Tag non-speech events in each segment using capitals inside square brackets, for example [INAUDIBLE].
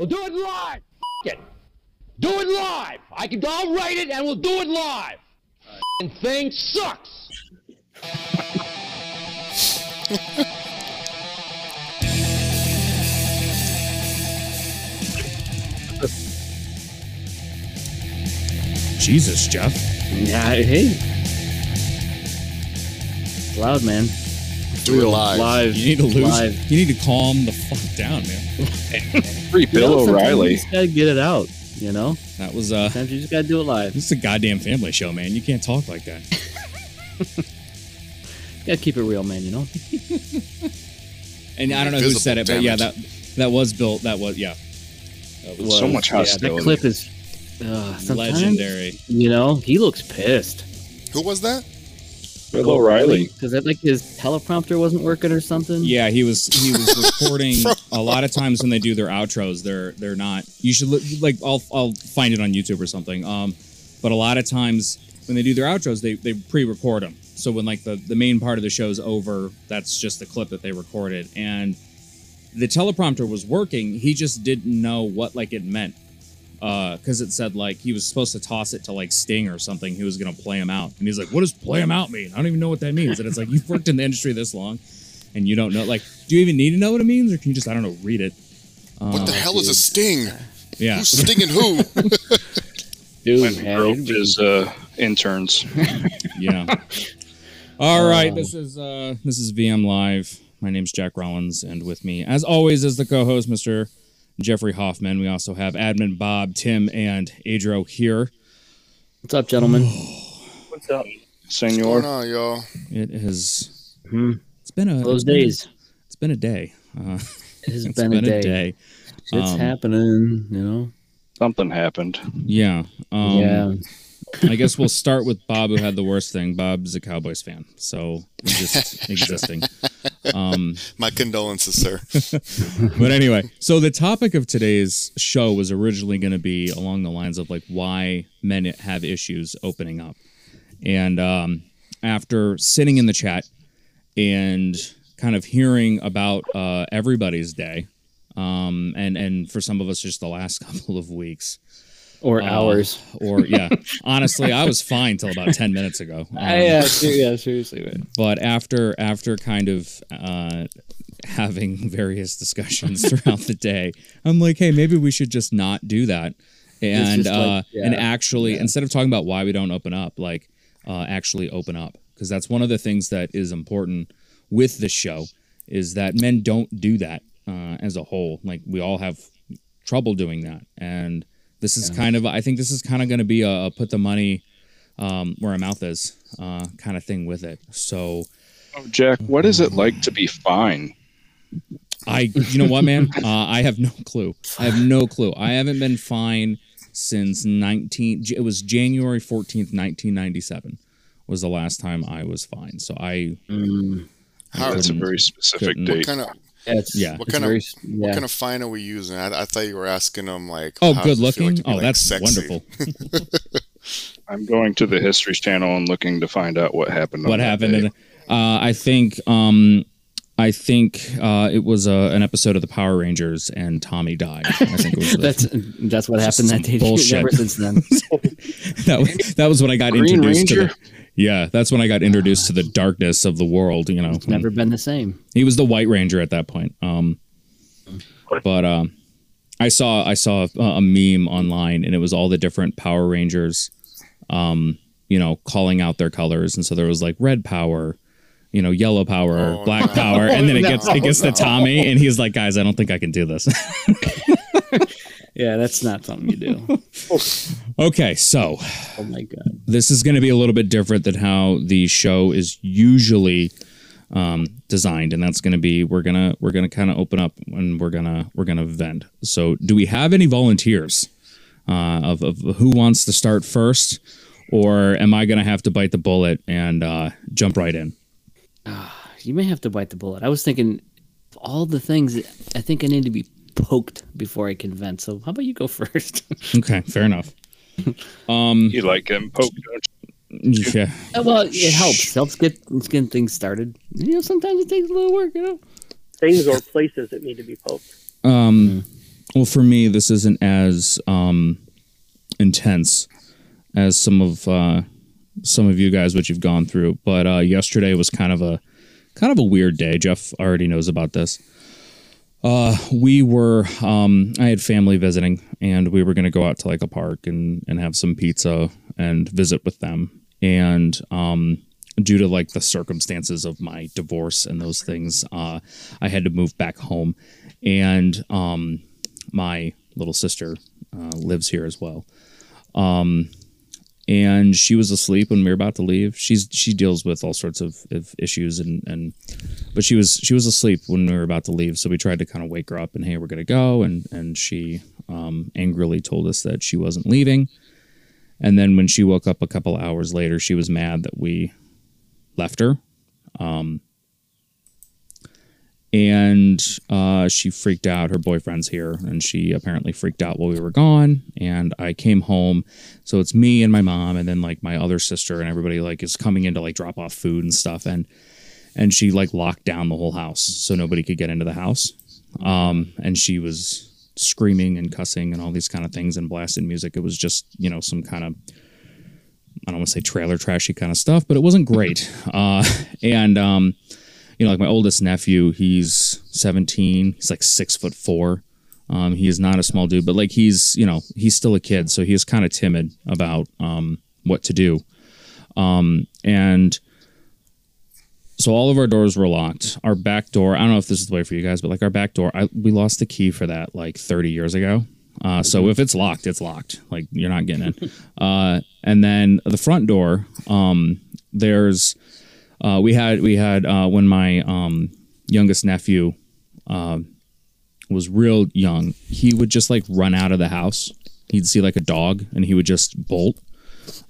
We'll do it live. F- it. Do it live. I can. I'll write it and we'll do it live. And thing sucks. [LAUGHS] Jesus, Jeff. Yeah, hey. It's loud, man. Do it live. Live. You need to lose. Live. You need to calm the fuck down, man. Free You Bill know, O'Reilly. You just gotta get it out, you know? That was uh Sometimes you just gotta do it live. this is a goddamn family show, man. You can't talk like that. You [LAUGHS] gotta keep it real, man, you know? And I don't know who said it, but yeah, that that was built. That was yeah. That was So much Yeah, hostility. that clip is uh, legendary. You know, he looks pissed. Who was that? Bill O'Reilly. Because that like his teleprompter wasn't working or something. Yeah, he was he was [LAUGHS] recording a lot of times when they do their outros, they're they're not. You should look like I'll I'll find it on YouTube or something. Um, but a lot of times when they do their outros, they they pre-record them. So when like the the main part of the show's over, that's just the clip that they recorded, and the teleprompter was working. He just didn't know what like it meant. Because it said like he was supposed to toss it to like Sting or something. He was gonna play him out, and he's like, "What does play him out mean? I don't even know what that means." And it's like you've worked in the industry this long, and you don't know. Like, do you even need to know what it means, or can you just I don't know read it? What the hell is a sting? Yeah, Who's stinging who? [LAUGHS] Dude, When man, broke his uh, interns. [LAUGHS] yeah. All right, this is uh this is VM Live. My name's Jack Rollins, and with me, as always, is the co-host, Mr. Jeffrey Hoffman. We also have admin Bob, Tim, and Adro here. What's up, gentlemen? [SIGHS] What's up, What's going senor? on, y'all? It has Hmm. it's been a Those it's been a- days. it's been a day. Uh, It has [LAUGHS] it's been, a day. It's Um, happening, you know? Something happened. Yeah. Um, yeah. I guess we'll start with Bob, who had the worst thing. Bob's a Cowboys fan, so just [LAUGHS] existing. Um, [LAUGHS] My condolences, sir. [LAUGHS] but anyway, so the topic of today's show was originally going to be along the lines of like why men have issues opening up. And um, after sitting in the chat and kind of hearing about uh, everybody's day, um, and and for some of us just the last [LAUGHS] couple of weeks, Or uh, hours. [LAUGHS] or yeah, honestly, I was fine till about ten minutes ago. [LAUGHS] Um, yeah, yeah, seriously, man. but after after kind of uh, having [LAUGHS] various discussions throughout the day, I'm like, hey, maybe we should just not do that, and just like- uh, and actually yeah. instead of talking about why we don't open up, like uh, actually open up, because that's one of the things that is important with this show is that men don't do that uh, as a whole. Like we all have trouble doing that, and this is kind of I think this is kind of going to be a, a put the money um, where our mouth is uh, kind of thing with it. So. Oh, Jack, what is it like to be fine? I, you know what, man? [LAUGHS] Uh, I have no clue. I have no clue. I haven't been fine since 19. It was January 14th, 1997 was the last time I was fine. So I, Mm, How, That's a very specific couldn't- what date. kind of yeah, it's, Yeah. What it's kind of- very, what kind of fine are we using? I, I thought you were asking them like. oh, good does it feel like looking. oh, like, that's sexy? wonderful. [LAUGHS] I'm going to the History Channel and looking to find out what happened. what happened? day. And, uh, I think, um, I think uh, it was uh, an episode of the Power Rangers and Tommy died. I think it was [LAUGHS] the- that's that's what happened some that day. [LAUGHS] bullshit. Ever since then. that was that was when I got Green introduced to the. Yeah, that's when I got introduced to the darkness of the world. You know, it's Never been the same. He was the White Ranger at that point. Um, but um, I saw I saw a, a meme online, and it was all the different Power Rangers, um, you know, calling out their colors, and so there was like red power, you know, yellow power, Oh, black no. power, and then it [LAUGHS] gets No, it gets no. to Tommy, and he's like, guys, I don't think I can do this. [LAUGHS] [LAUGHS] Yeah, that's not something you do. [LAUGHS] okay, so Oh my god. this is going to be a little bit different than how the show is usually um, designed, and that's going to be we're gonna we're gonna kind of open up and we're gonna we're gonna vent. So, do we have any volunteers uh, of of who wants to start first, or am I going to have to bite the bullet and uh, jump right in? You may have to bite the bullet. I was thinking all the things that I think I need to be poked before I can vent. So how about you go [LAUGHS] first? Okay, fair enough. Um, You like him poked, don't you? yeah, Uh, well, it helps. Helps get getting things started. You know, sometimes it takes a little work. You know. things or places that need to be poked. Um, well, for me, this isn't as um, intense as some of uh, some of you guys, what you've gone through. But uh, yesterday was kind of a kind of a weird day. Jeff already knows about this. Uh, we were um, I had family visiting, and we were going to go out to like a park and and have some pizza and visit with them. And um, due to like the circumstances of my divorce and those things, uh, I had to move back home. And um, my little sister uh, lives here as well. Um, and she was asleep when we were about to leave. She's she deals with all sorts of, of issues and and but she was she was asleep when we were about to leave. So we tried to kind of wake her up and hey, we're gonna go. And and she um, angrily told us that she wasn't leaving. And then when she woke up a couple hours later, she was mad that we left her. Um, and uh, she freaked out. Her boyfriend's here, and she apparently freaked out while we were gone. And I came home, so it's me and my mom, and then like my other sister and everybody like is coming in to like drop off food and stuff. And and she like locked down the whole house so nobody could get into the house. Um, and she was screaming and cussing and all these kind of things and blasting music. It was just you know some kind of I don't want to say trailer trashy kind of stuff, but it wasn't great. uh, [LAUGHS] and um, you know, like my oldest nephew, he's 17. He's like six foot four. Um, he is not a small dude, but like he's, you know, he's still a kid, so he's kind of timid about um, what to do. Um, and so all of our doors were locked. Our back door, I don't know if this is the way for you guys, but like our back door, I, we lost the key for that like 30 years ago. Uh, so if it's locked, it's locked. Like you're not getting in. [LAUGHS] Uh, and then the front door, um, there's uh, we had we had uh, when my um, youngest nephew uh, was real young, he would just like run out of the house. He'd see like a dog, and he would just bolt.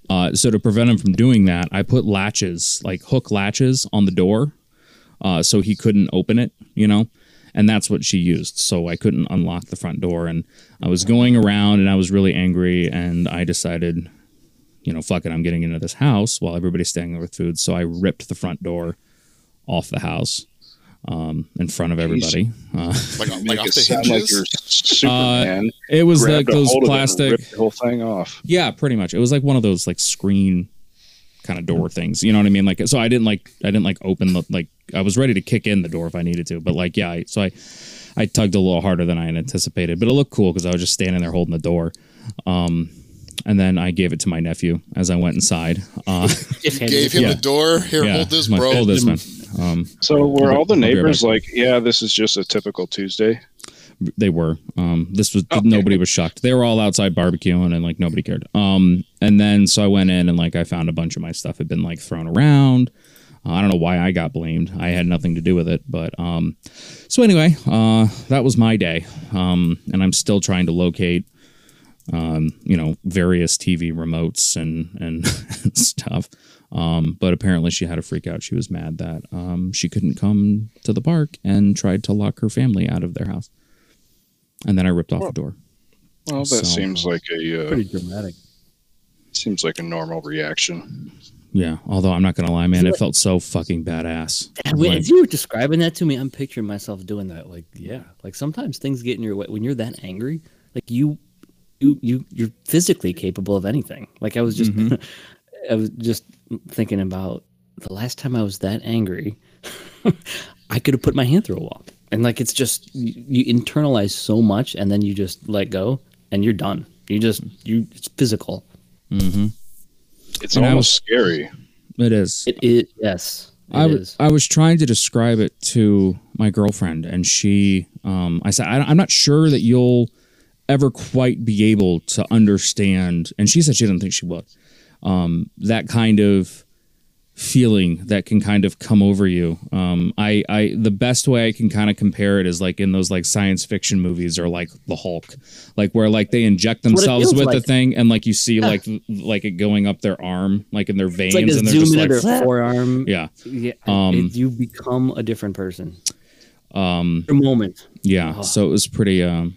Uh, so to prevent him from doing that, I put latches, like hook latches, on the door, uh, so he couldn't open it. You know, and that's what she used. So I couldn't unlock the front door, and I was going around, and I was really angry, and I decided you know, fuck it, I'm getting into this house while everybody's staying there with food. So I ripped the front door off the house um, in front of everybody. Uh, [LAUGHS] Like, like Make off it the sound like you're it was like those hold of it and plastic. the whole thing off. Yeah, pretty much. It was like one of those like screen kind of door things. You know what I mean? Like, so I didn't like I didn't like open the like I was ready to kick in the door if I needed to, but like yeah, I, so I I tugged a little harder than I had anticipated, but it looked cool because I was just standing there holding the door. Um, and then I gave it to my nephew as I went inside. Uh, [LAUGHS] Just Gave him Yeah. the door. Here, yeah, hold this, my- bro. Hold this, man. Um, So were all the I'll be right neighbors back. like, yeah, this is just a typical Tuesday? they were. Um, this was Okay. nobody was shocked. They were all outside barbecuing and like nobody cared. Um, and then so I went in and like I found a bunch of my stuff had been like thrown around. Uh, I don't know why I got blamed. I had nothing to do with it. But um, so anyway, uh, that was my day. Um, and I'm still trying to locate, um, you know, various TV remotes and and [LAUGHS] stuff. Um, but apparently she had a freak out. She was mad that um, she couldn't come to the park and tried to lock her family out of their house. And then I ripped off the door. Well, that So- seems like a uh, Pretty dramatic. seems like a normal reaction. Yeah, although I'm not gonna lie, man, it felt so fucking badass. Yeah, Like, as you were describing that to me, I'm picturing myself doing that. Like, yeah, like sometimes things get in your way when you're that angry. Like you, you, you, you're physically capable of anything. Like I was just, [LAUGHS] I was just thinking about the last time I was that angry. [LAUGHS] I could have put my hand through a wall, and like it's just you, you internalize so much, and then you just let go, and you're done. You just you, it's physical. It's And I almost scary. it is. It is yes. It I, w- is. I was trying to describe it to my girlfriend, and she, um, I said, I, I'm not sure that you'll ever quite be able to understand. And she said she didn't think she would. Um, that kind of feeling that can kind of come over you. Um, I, I, the best way I can kind of compare it is like in those like science fiction movies or like the Hulk, like where like they inject themselves with the thing and like you see like like it going up their arm, like in their veins, like and they're just in like, their forearm. yeah. Yeah, Um, it- you become a different person. Um, a moment. Yeah, Oh. so it was pretty. Um,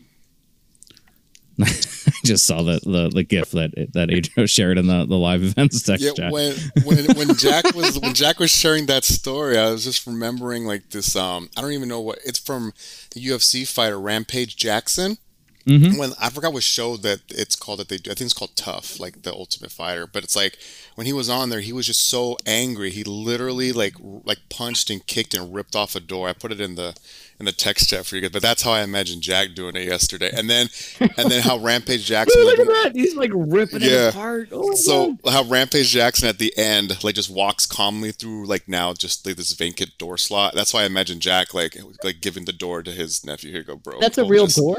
I [LAUGHS] just saw the the, the gif that that Adrian shared in the, the live events [LAUGHS] text Yeah, chat. when when when Jack was when Jack was sharing that story, I was just remembering like this. Um, I don't even know what it's from. The UFC fighter Rampage Jackson. Mhm. when I forgot what show that it's called that they do. I think it's called Tough, like the Ultimate Fighter. But it's like when he was on there, he was just so angry. He literally like r- like punched and kicked and ripped off a door. I put it in the in the text chat for you guys. But that's how I imagined Jack doing it yesterday. And then [LAUGHS] and then how Rampage Jackson. Look like, at that! He's like ripping Yeah. it apart. Oh my so God. how Rampage Jackson at the end like just walks calmly through like now just like this vacant door slot. That's why I imagine Jack like like giving the door to his nephew. Here you go, bro. that's a real just- door.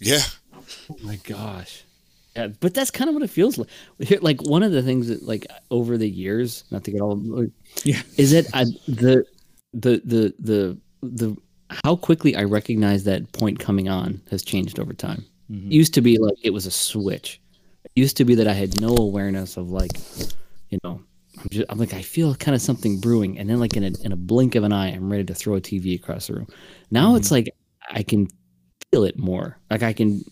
Yeah. Oh my gosh. Yeah, but that's kind of what it feels like. Like one of the things that, like over the years, not to get all, like, Yeah. is it I, the the the the the how quickly I recognize that point coming on has changed over time. Mm-hmm. It used to be like it was a switch. It used to be that I had no awareness of like, you know, I'm, just, I'm like I feel kind of something brewing, and then like in a in a blink of an eye, I'm ready to throw a TV across the room. Now it's mm-hmm. like I can feel it more. Like I can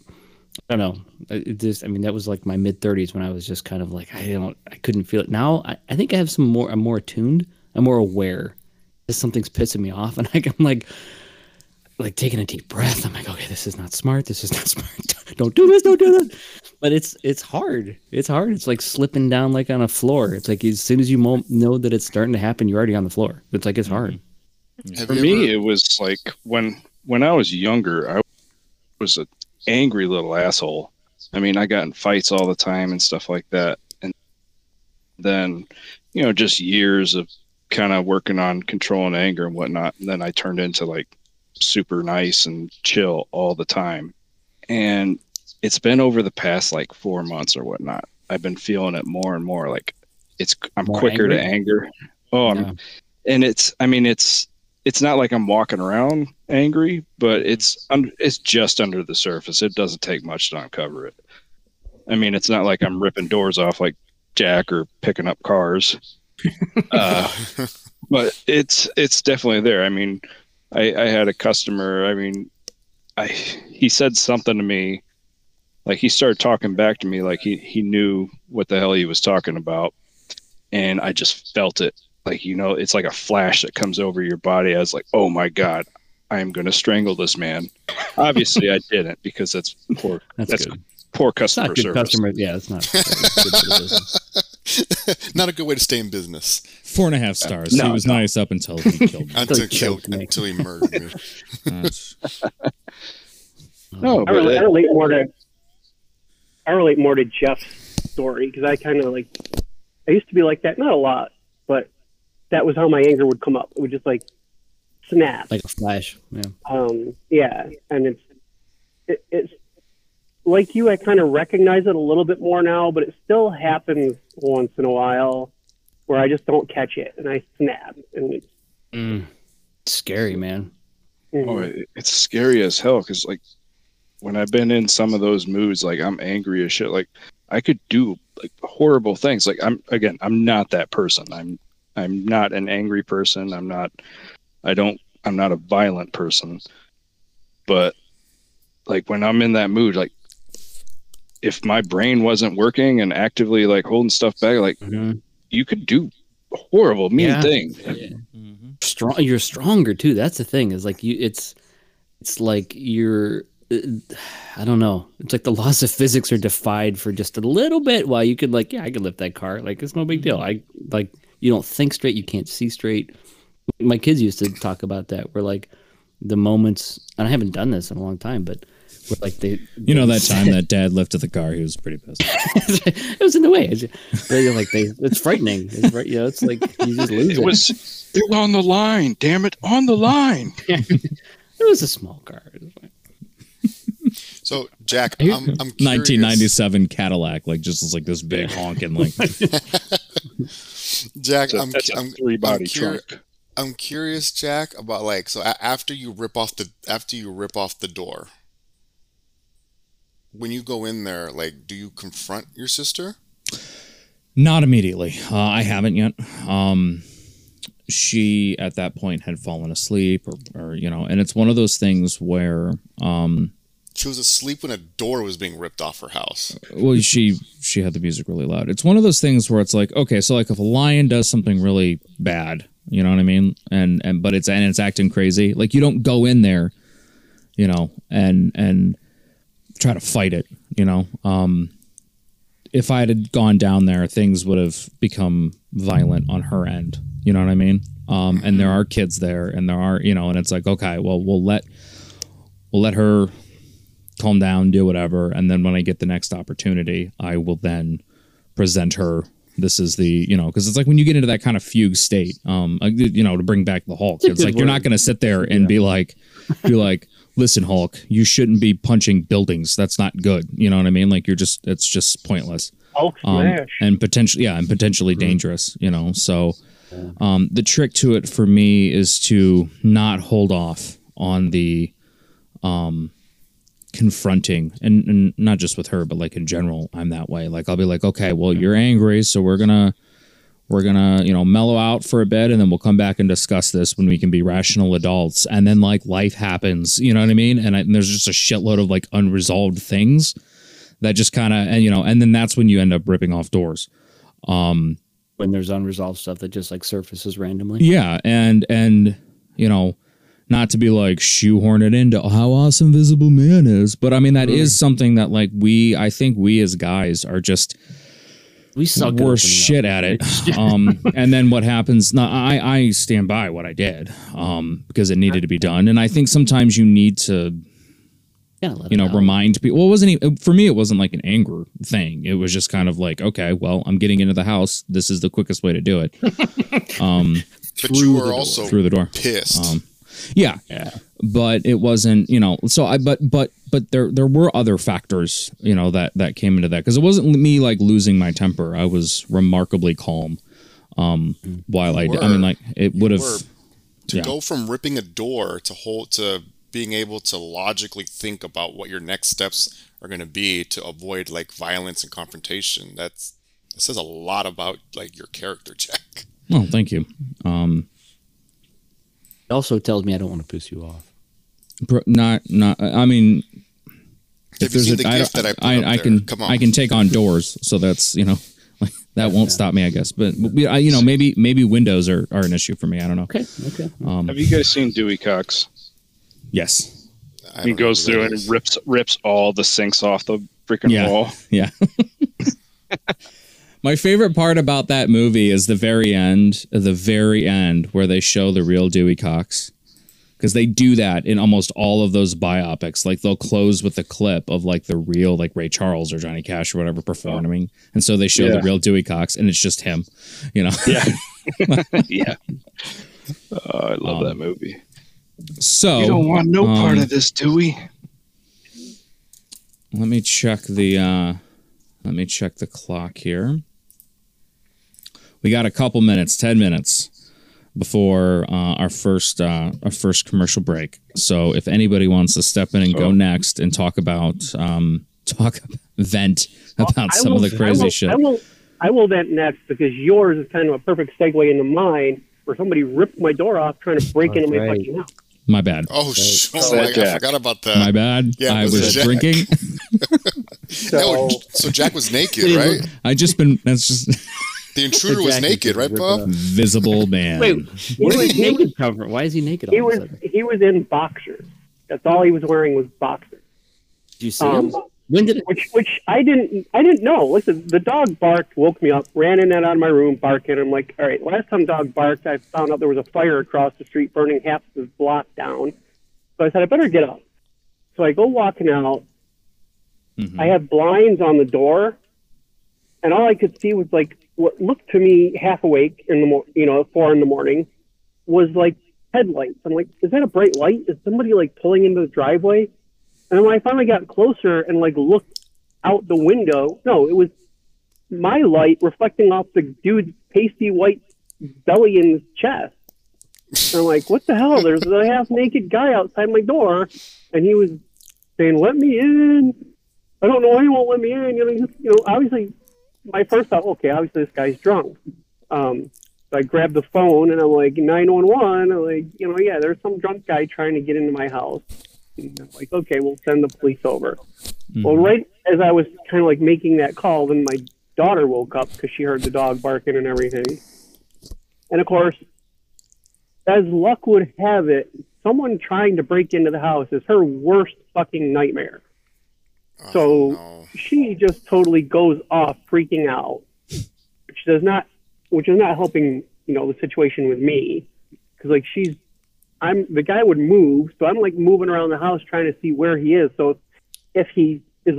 I don't know. Uh, it just, I mean, that was like my mid 30s when I was just kind of like, I don't, I couldn't feel it. Now I, I think I have some more, I'm more attuned. I'm more aware that something's pissing me off. [LAUGHS] And I, I'm like, like taking a deep breath. I'm like, okay, this is not smart. This is not [LAUGHS] smart. don't do this. Don't do this. But it's, it's hard. It's hard. It's like slipping down like on a floor. It's like as soon as you mo- know that it's starting to happen, you're already on the floor. It's like, it's hard. Mm-hmm. Have For me, ever- it was like when when I was younger, I was an angry little asshole. I mean, I got in fights all the time and stuff like that, and then you know, just years of kind of working on controlling anger and whatnot. And then I turned into like super nice and chill all the time, and it's been over the past like four months or whatnot. I've been feeling it more and more. Like it's I'm More quicker to anger. Oh, I'm Yeah. and it's i mean it's it's not like i'm walking around angry but it's un- it's just under the surface it doesn't take much to uncover it i mean it's not like i'm ripping doors off like jack or picking up cars [LAUGHS] uh, but it's it's definitely there i mean i i had a customer i mean i he said something to me like he started talking back to me like he he knew what the hell he was talking about. And i just felt it. Like you know it's like a flash that comes over your body. I was like oh my god i am going to strangle this man. Obviously i didn't because that's poor That's, that's, poor It's not customer good service. customer. Yeah, it's not. good for the business. [LAUGHS] Not a good way to stay in business Four and a half stars. he no, was no. nice up until he killed me. [LAUGHS] until, he he killed, me. until he murdered me. [LAUGHS] That's- no I but relate, I relate more to I relate more to Jeff's story because I kind of like I used to be like that, not a lot, but that was how my anger would come up. It would just like snap. like a flash. Yeah. Um, yeah, and it's it, it's like you. I kind of recognize it a little bit more now, but it still happens once in a while where I just don't catch it and I snap. And it's, Mm. Scary, man. oh, it's scary as hell because like when i've been in some of those moods like i'm angry as shit like i could do like horrible things like i'm again i'm not that person i'm i'm not an angry person i'm not i don't i'm not a violent person but like when i'm in that mood like if my brain wasn't working and actively like holding stuff back like Mhm. you could do horrible mean Yeah. things. Mhm. strong you're stronger too. That's the thing is like you it's it's like you're uh, i don't know. It's like the laws of physics are defied for just a little bit while you could like yeah i could lift that car. Like it's no big deal. I like you don't think straight you can't see straight. My kids used to talk about that where like the moments and i haven't done this in a long time but where like [LAUGHS] they You know that time [LAUGHS] that dad lifted the car, he was pretty pissed. [LAUGHS] it was in the way. It's- like they it's frightening. It's right you know it's like you just lose it, it. was it was on the line damn it on the line. It was a small car. It was fine. So Jack, I'm, I'm 1997 Cadillac, like just was like this big honking, like Jack, That's a, I'm, that's a I'm, three body I'm, curi- I'm curious, Jack, about like so after you rip off the after you rip off the door, when you go in there, like, do you confront your sister? Not immediately. Uh, I haven't yet. Um, she at that point had fallen asleep, or, or you know, and it's one of those things where, um, She was asleep when a door was being ripped off her house. well, she she had the music really loud. It's one of those things where it's like, okay, so like if a lion does something really bad, you know what I mean, and and but it's and it's acting crazy, like you don't go in there, you know, and and try to fight it. You know, um, if I had gone down there, things would have become violent on her end. You know what I mean? Um, and there are kids there, and there are you know, and it's like okay, well, we'll let we'll let her calm down, do whatever, and then when I get the next opportunity, I will then present her. This is the you know because it's like when you get into that kind of fugue state, um, uh, you know, to bring back the Hulk, it's good like you're not going to sit there and be like, be like, listen, Hulk, you shouldn't be punching buildings. That's not good. You know what I mean? Like you're just it's just pointless Hulk um, smash. and potentially yeah and potentially Mm-hmm. dangerous you know so um, the trick to it for me is to not hold off on the um, confronting and, and not just with her but like in general i'm that way like i'll be like okay well you're angry so we're gonna we're gonna you know mellow out for a bit and then we'll come back and discuss this when we can be rational adults. And then like life happens you know what i mean? And, I, and there's just a shitload of like unresolved things that just kind of and you know and then that's when you end up ripping off doors. Um, when there's unresolved stuff that just like surfaces randomly. yeah and and you know not to be like shoehorn it into how awesome visible man is but i mean that is something that like we i think we as guys are just We suck. at worse up. shit at it [LAUGHS] um and then what happens now i i stand by what i did um because it needed to be done and i think sometimes you need to Yeah, let you know out. remind people well it wasn't even, for me it wasn't like an anger thing it was just kind of like okay well i'm getting into the house this is the quickest way to do it [LAUGHS] But you were also through the door pissed. Um, yeah Yeah. But it wasn't you know so i but but but there there were other factors you know that that came into that because it wasn't me like losing my temper. I was remarkably calm um while i did i mean like it would have to yeah. go from ripping a door to hold to being able to logically think about what your next steps are going to be to avoid like violence and confrontation that's that says a lot about like your character [LAUGHS] jack. Oh thank you. Um It also tells me I don't want to piss you off. Bro, not not i mean if there's seen the I- gift that i I, I can come on I can take on doors, so that's you know [LAUGHS] like that won't stop me, I guess. But, but you know, maybe maybe windows are, are an issue for me. I don't know. Okay. Okay. Um, Have you guys seen Dewey Cox? yes, I He goes through and is. rips rips all the sinks off the freaking Yeah. wall. [LAUGHS] yeah. [LAUGHS] My favorite part about that movie is the very end, the very end where they show the real Dewey Cox. Because they do that in almost all of those biopics. Like they'll close with a clip of like the real, like Ray Charles or Johnny Cash or whatever performing. And so they show the real Dewey Cox and it's just him, you know? Yeah. [LAUGHS] [LAUGHS] yeah. Oh, I love Um, that movie. So you don't want no part um, of this, Dewey. Let me check the uh let me check the clock here. We got a couple minutes, 10 minutes before uh, our first uh, our first commercial break. So if anybody wants to step in and go next and talk about um talk [LAUGHS] vent about I some will- of the crazy I will, shit. I will, I will vent next because yours is kind of a perfect segue into mine, where somebody ripped my door off trying to break into my fucking house. My bad. oh sh- Right. oh, my- I forgot about that My bad. yeah, I was was Jack. drinking. [LAUGHS] No, So so jack was naked [LAUGHS] right I just been that's just the intruder was naked right ripping bob visible [LAUGHS] man. wait, Where he did he naked come from? Why is he naked all he of a was he was in boxers. That's all he was wearing was boxers. Did you see Um, him? When did it? which which I didn't I didn't know. Listen, the dog barked, woke me up, ran in and out of my room barking. I'm like, all right. Last time dog barked, I found out there was a fire across the street burning half of this block down. So I said I better get up. So I go walking out. Mhm. I have blinds on the door, and all I could see was like what looked to me half awake in the mor- you know four in the morning was like headlights. I'm like, is that a bright light? Is somebody like pulling into the driveway? And when I finally got closer and like looked out the window, no, it was my light reflecting off the dude's pasty white belly and chest. And I'm like, what the hell? There's a half naked guy outside my door, and he was saying, "Let me in." I don't know why he won't let me in. You know, he's- you know, obviously, my first thought, okay, obviously this guy's drunk. Um, so I grabbed the phone and I'm like, 911. I'm like, you know, yeah, there's some drunk guy trying to get into my house. And I'm like, okay, we'll send the police over. Well, right as I was kind of like making that call, then my daughter woke up because she heard the dog barking and everything. And of course, as luck would have it, someone trying to break into the house is her worst fucking nightmare. Oh, So- no. she just totally goes off freaking out which does not which is not helping you know the situation with me. Because like she's i'm the guy would move so i'm like moving around the house trying to see where he is. So if he is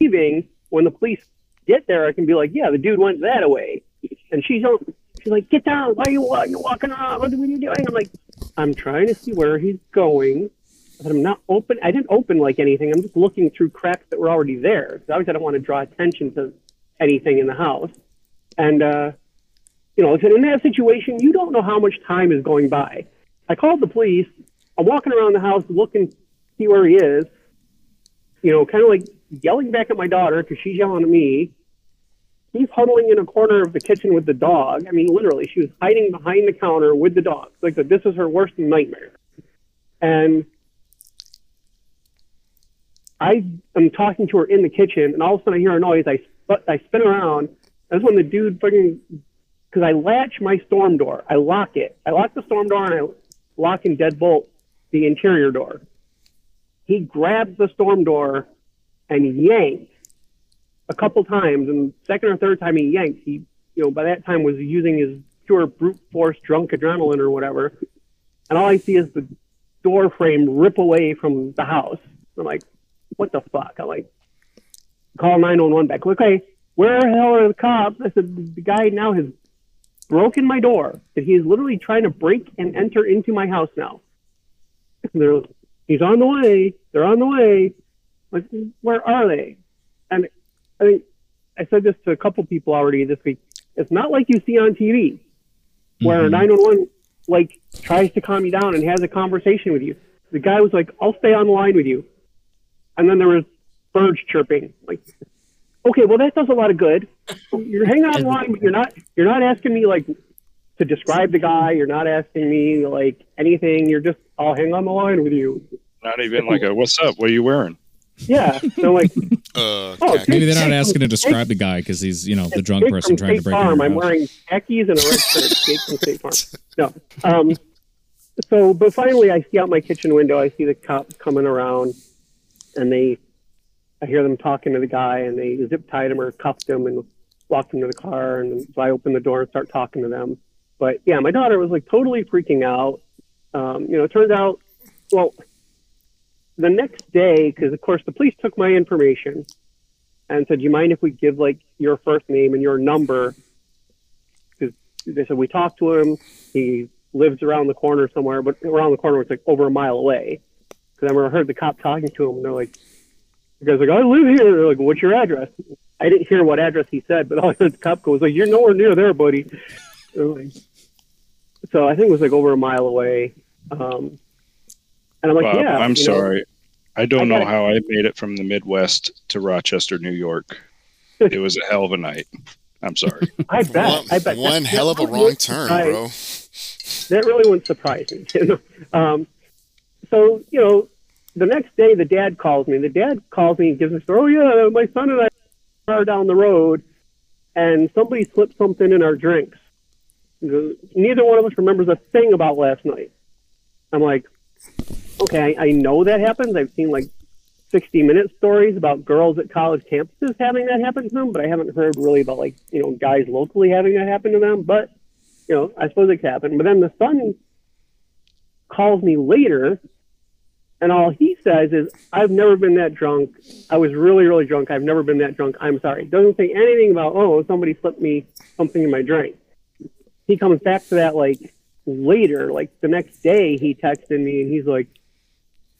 leaving when the police get there i can be like yeah the dude went that away and she's on she's like get down. Why are you, you're walking around what are you doing? I'm like i'm trying to see where he's going but I'm not open. I didn't open like anything. I'm just looking through cracks that were already there. 'Cause obviously, I don't want to draw attention to anything in the house. And uh, you know, in that situation, you don't know how much time is going by. I called the police. I'm walking around the house looking, to see where he is. You know, kind of like yelling back at my daughter because she's yelling at me. He's huddling in a corner of the kitchen with the dog. I mean, literally, she was hiding behind the counter with the dog. Like this is her worst nightmare. And I am talking to her in the kitchen, and all of a sudden I hear a noise. I I spin around. That's when the dude fucking because I latch my storm door. I lock it. I lock the storm door and I lock and deadbolt the interior door. He grabs the storm door and yanks a couple times, and second or third time he yanks, he you know by that time was using his pure brute force drunk adrenaline or whatever, and all I see is the door frame rip away from the house. I'm like, what the fuck? I'm like, call 911 back. Okay, where the hell are the cops? I said, the guy now has broken my door. That he is literally trying to break and enter into my house now. [LAUGHS] They're, he's on the way. They're on the way. Like, where are they? And I think I said this to a couple people already this week. It's not like you see on TV where Mhm. 911 like tries to calm you down and has a conversation with you. The guy was like, "I'll stay on the line with you," and then there was birds chirping. Like, okay, well that does a lot of good. You're hanging on the line, but you're not you're not asking me like to describe the guy. You're not asking me like anything. You're just, "I'll hang on the line with you." Not even like a what's up? What are you wearing? Yeah. So like, [LAUGHS] Uh, Oh. Maybe they're not asking to describe the guy because he's, you know, the drunk person from trying to State break Farm. I'm wearing khakis and a red shirt. [LAUGHS] Jake from State Farm. No. Um, so, but finally, I see out my kitchen window. I see the cops coming around, and they, I hear them talking to the guy, and they zip tied him or cuffed him and walked him to the car. And so I open the door and start talking to them. But yeah, my daughter was like totally freaking out. Um, you know, it turns out, well, the next day, because of course the police took my information and said, "Do you mind if we give like your first name and your number?" Because they said we talked to him. He lives around the corner somewhere, but around the corner was like over a mile away. Because I remember I heard the cop talking to him, and they're like, "The guy's like, I live here." They're like, "What's your address?" I didn't hear what address he said, but all I [LAUGHS] heard the cop go was like, "You're nowhere near there, buddy." Like- So I think it was like over a mile away. Um, and I'm like, Bob, "Yeah." I'm you know, sorry. I don't I know how I made it from the Midwest to Rochester, New York. [LAUGHS] It was a hell of a night. I'm sorry. [LAUGHS] I bet. One, I bet. one hell of a wrong turn, surprise- bro. That really wouldn't surprise me. You know? um, so you know, the next day the dad calls me. The dad calls me and gives me. "Oh yeah, uh, my son and I are down the road, and somebody slipped something in our drinks. Neither one of us remembers a thing about last night." I'm like, "Okay, I, I know that happens. I've seen like 60 minute stories about girls at college campuses having that happen to them, but I haven't heard really about like you know guys locally having that happen to them. But you know, I suppose it could happen. But then the son calls me later, and all he says is, "I've never been that drunk. I was really, really drunk. I've never been that drunk. I'm sorry." Doesn't say anything about, "Oh, somebody slipped me something in my drink." He comes back to that like later, like the next day. He texted me and he's like,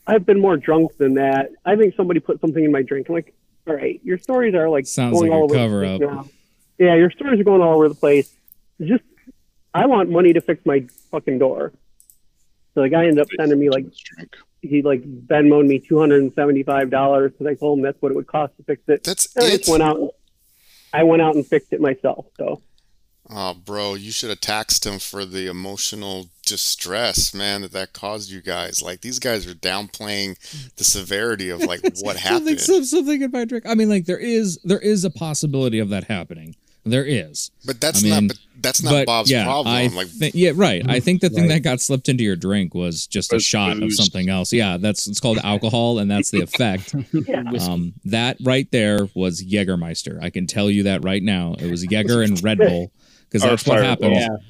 "I've been more drunk than that. I think somebody put something in my drink." I'm like, "All right, your stories are like Sounds going like all a over the place up. now. Yeah, your stories are going all over the place. Just, I want money to fix my fucking door. So the guy ended up sending me like Drink. He like Venmoed me two hundred and seventy five dollars because I told him that's what it would cost to fix it. That's And I just went out. And, I went out and fixed it myself. So Oh, bro, you should have taxed him for the emotional distress, man, that that caused you guys. Like these guys are downplaying the severity of like [LAUGHS] what happened. some- something in my drink. I mean, like there is there is a possibility of that happening. There is. But that's I mean, not. But that's not but Bob's yeah, problem. I like thi- yeah, right. I think the thing Right. that got slipped into your drink was just a Was shot of something else. Yeah, that's it's called alcohol, and that's the effect. [LAUGHS] Yeah. um, that right there was Jägermeister. I can tell you that right now. It was Jäger and Red Bull because Or that's what Fireball. happened.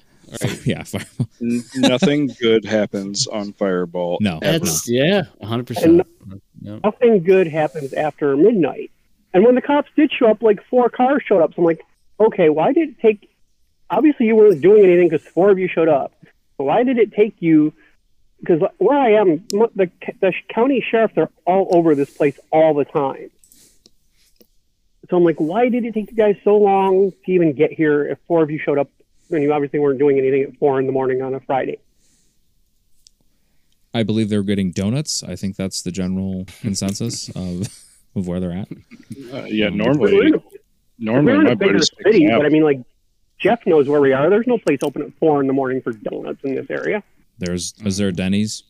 Yeah. [LAUGHS] yeah, Fireball. Nothing good happens on Fireball. No. ever. That's yeah, hundred And- percent. Nothing good happens after midnight. And when the cops did show up, like four cars showed up. So I'm like, okay, why did it take? Obviously, you weren't doing anything because four of you showed up. But why did it take you? Because where I am, the the county sheriffs are all over this place all the time. So I'm like, why did it take you guys so long to even get here if four of you showed up and you obviously weren't doing anything at four in the morning on a Friday? I believe they're getting donuts. I think that's the general consensus of of where they're at. Uh, yeah, normally, in a, normally we're in a bigger city, but I mean, like, Jeff knows where we are. There's no place open at four in the morning for donuts in this area. There's is there a Denny's?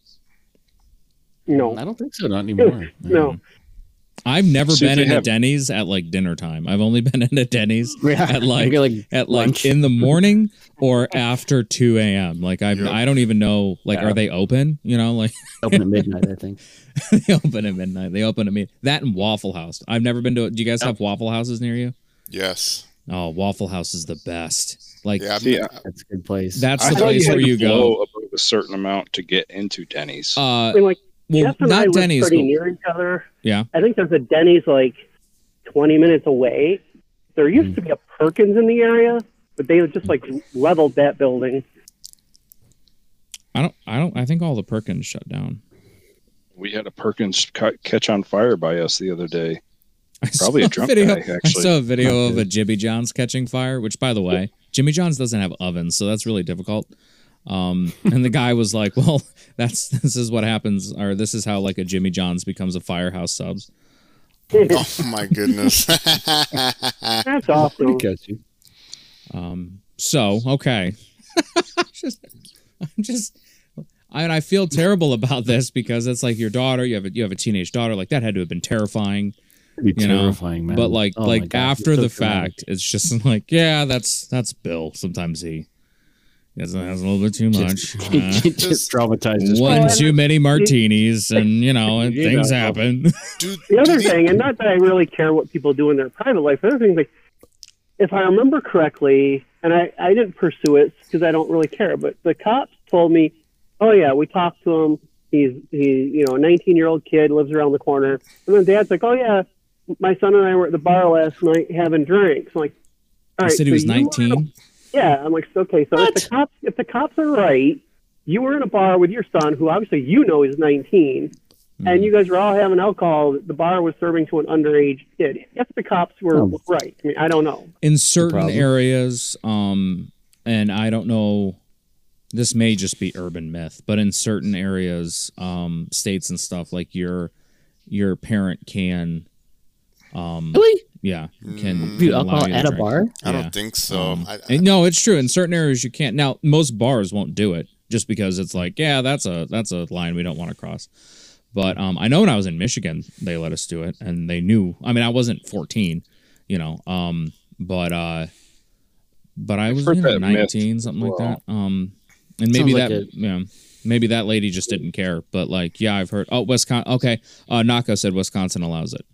No, I don't think so. Not [LAUGHS] anymore. no. I've never See been they in a Denny's at like dinner time. I've only [LAUGHS] been in a Denny's Yeah. at like like at like lunch. in the morning [LAUGHS] or after two a.m. Like I Yep. I don't even know. Like Yeah. are they open? You know, like open at midnight. I think. they open at midnight. They open at midnight. That and Waffle House. I've never been to. Do you guys have Waffle Houses near you? Yes. Oh, Waffle House is the best. Like Yeah. I'm, That's a good place. that's I the thought place had where you go. above a certain amount to get into Denny's. Uh, I mean, like, well, Jeff and I not live Denny's. pretty but- near each other. Yeah. I think there's a Denny's like 20 minutes away. There used Hmm. to be a Perkins in the area, but they just like leveled that building. I don't. I don't. I think all the Perkins shut down. we had a Perkins catch on fire by us the other day. I Probably a saw drunk video, guy, I actually. saw a video of a Jimmy John's catching fire, which, by the way, Jimmy John's doesn't have ovens, so that's really difficult. Um, [LAUGHS] and the guy was like, "Well, [LAUGHS] that's this is what happens, or this is how like a Jimmy John's becomes a firehouse subs." [LAUGHS] oh my goodness. That's awesome. catchy. Um, so okay, just, I'm just, I, and I feel terrible about this because it's like your daughter. You have a you have a teenage daughter. Like that had to have been terrifying. It'd be You know, man. But like Oh like after so the traumatic. fact, it's just [LAUGHS] like yeah, that's that's Bill. Sometimes he has, has a little bit too much. [LAUGHS] Uh, just traumatized. as one Well, too many martinis, and you know, and [LAUGHS] You things know. happen. The other thing, and not that I really care what people do in their private life, the other thing is like, if I remember correctly, and I, I didn't pursue it because I don't really care, but the cops told me, oh yeah, we talked to him. He's he, you know, a 19 year old kid lives around the corner, and then Dad's like, oh yeah, my son and I were at the bar last night having drinks. I'm like, all He right, said he so was you were in a- 19. yeah, I'm like, okay, so if the cops if the cops are right, you were in a bar with your son, who obviously you know is 19, and you guys were all having alcohol. The bar was serving to an underage kid. If the cops were Oh. right, I mean, I don't know. in certain areas um and i don't know this may just be urban myth but in certain areas um states and stuff like your your parent can um Really? yeah can, Mm. Dude, can allow alcohol you to at a drink. bar? I Yeah. don't think so. Um, I, I, no it's true in certain areas you can't now most bars won't do it just because it's like yeah that's a that's a line we don't want to cross but um i know when i was in michigan they let us do it and they knew i mean i wasn't 14 you know um but uh but i was you know, that myth 19 something like that um and maybe Sounds like that yeah maybe that lady just didn't care but like yeah i've heard oh wisconsin okay uh naka said wisconsin allows it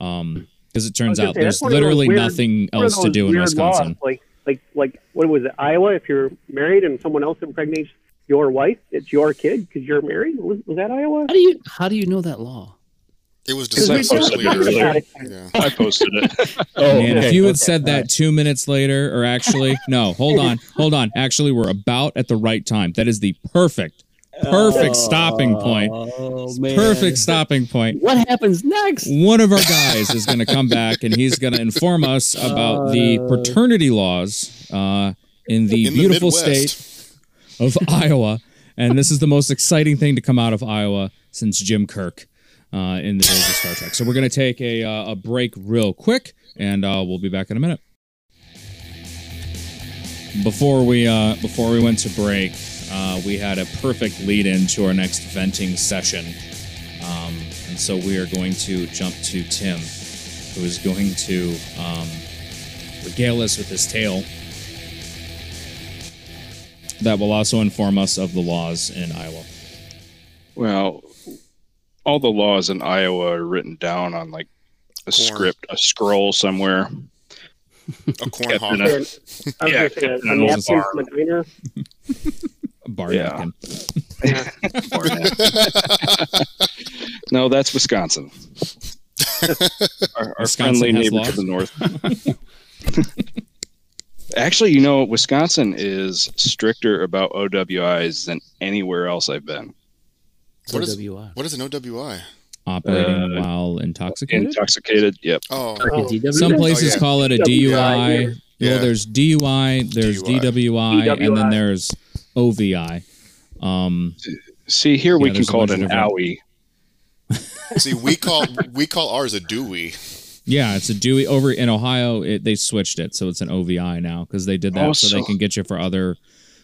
um because it turns out gonna there's say, that's one of those literally weird- nothing else to do in wisconsin laws, like like like what was it? Iowa? If you're married and someone else impregnates your wife, it's your kid because you're married. Was, was that Iowa? How do you how do you know that law? it was Because I posted it earlier. earlier. Yeah. I posted it. [LAUGHS] Oh, Man, if you had okay, said that two minutes later, or actually, no, hold [LAUGHS] on, hold on. Actually, we're about at the right time. That is the perfect, perfect stopping point. Oh man. Perfect stopping point. What happens next? One of our guys is going to come back and he's going to inform us about the paternity laws uh, in the In beautiful Midwest. state of Iowa. And this is the most exciting thing to come out of Iowa since Jim Kirk uh, in the days of Star Trek. So we're going to take a, uh, a break real quick, and uh, we'll be back in a minute. Before we uh, before we went to break, uh, we had a perfect lead in to our next venting session, um, and so we are going to jump to Tim, who is going to um, regale us with his tale. That will also inform us of the laws in Iowa. Well, all the laws in Iowa are written down on like a Corn. script, a scroll somewhere. A corn Kept hog. in a- I was Yeah, gonna say, a, kept in a an old napkin barn. from a diner. A bar Yeah. napkin. no, that's Wisconsin. [LAUGHS] our our Wisconsin friendly neighbor laws? to the north. [LAUGHS] Actually, you know, Wisconsin is stricter about OWIs than anywhere else I've been. What is OWI. what is an OWI? Operating Uh, while intoxicated. Intoxicated. Yep. Oh, Oh. Some places Oh, yeah. call it a DUI. yeah. Well, there's DUI, there's DUI. DWI, and then there's OVI. Um, See, here we can call it an of owie. [LAUGHS] see, we call we call ours a Dewey. yeah, it's a Dewey. Over in Ohio, it, they switched it, so it's an OVI now because they did that Oh, so, they can get you for other,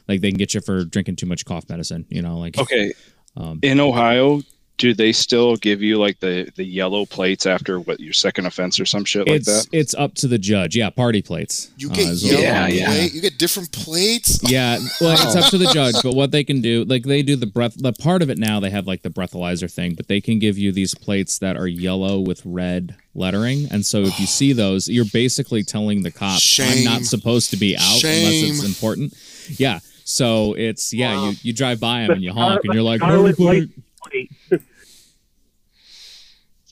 like they can get you for drinking too much cough medicine. You know, like Okay. Um, In Ohio, do they still give you like the the yellow plates after what your second offense or some shit like it's that? it's up to the judge. Yeah, party plates. You uh, get is what- yellow Yeah, yeah. You get different plates. [LAUGHS] Yeah, well, it's up to the [LAUGHS] judge, but what they can do, like they do the breath, the part of it now, they have like the breathalyzer thing, but they can give you these plates that are yellow with red lettering, and so if you [SIGHS] see those, you're basically telling the cop, "I'm not supposed to be out unless it's Shame. important." Yeah, so it's yeah, Wow. you you drive by them and you honk, and you're like, Scarlet "Everybody-" light plate.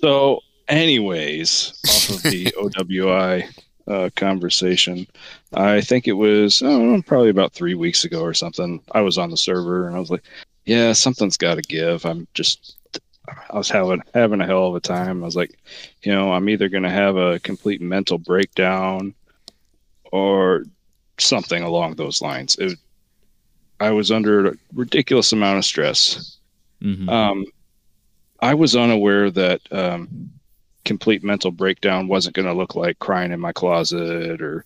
So, anyways, off of the [LAUGHS] OWI uh, conversation, I think it was I probably about three weeks ago or something. I was on the server and I was like, "Yeah, something's got to give." I'm just, I was having having a hell of a time. I was like, you know, I'm either going to have a complete mental breakdown or something along those lines. It, I was under a ridiculous amount of stress. Mhm. Um, I was unaware that um, complete mental breakdown wasn't going to look like crying in my closet or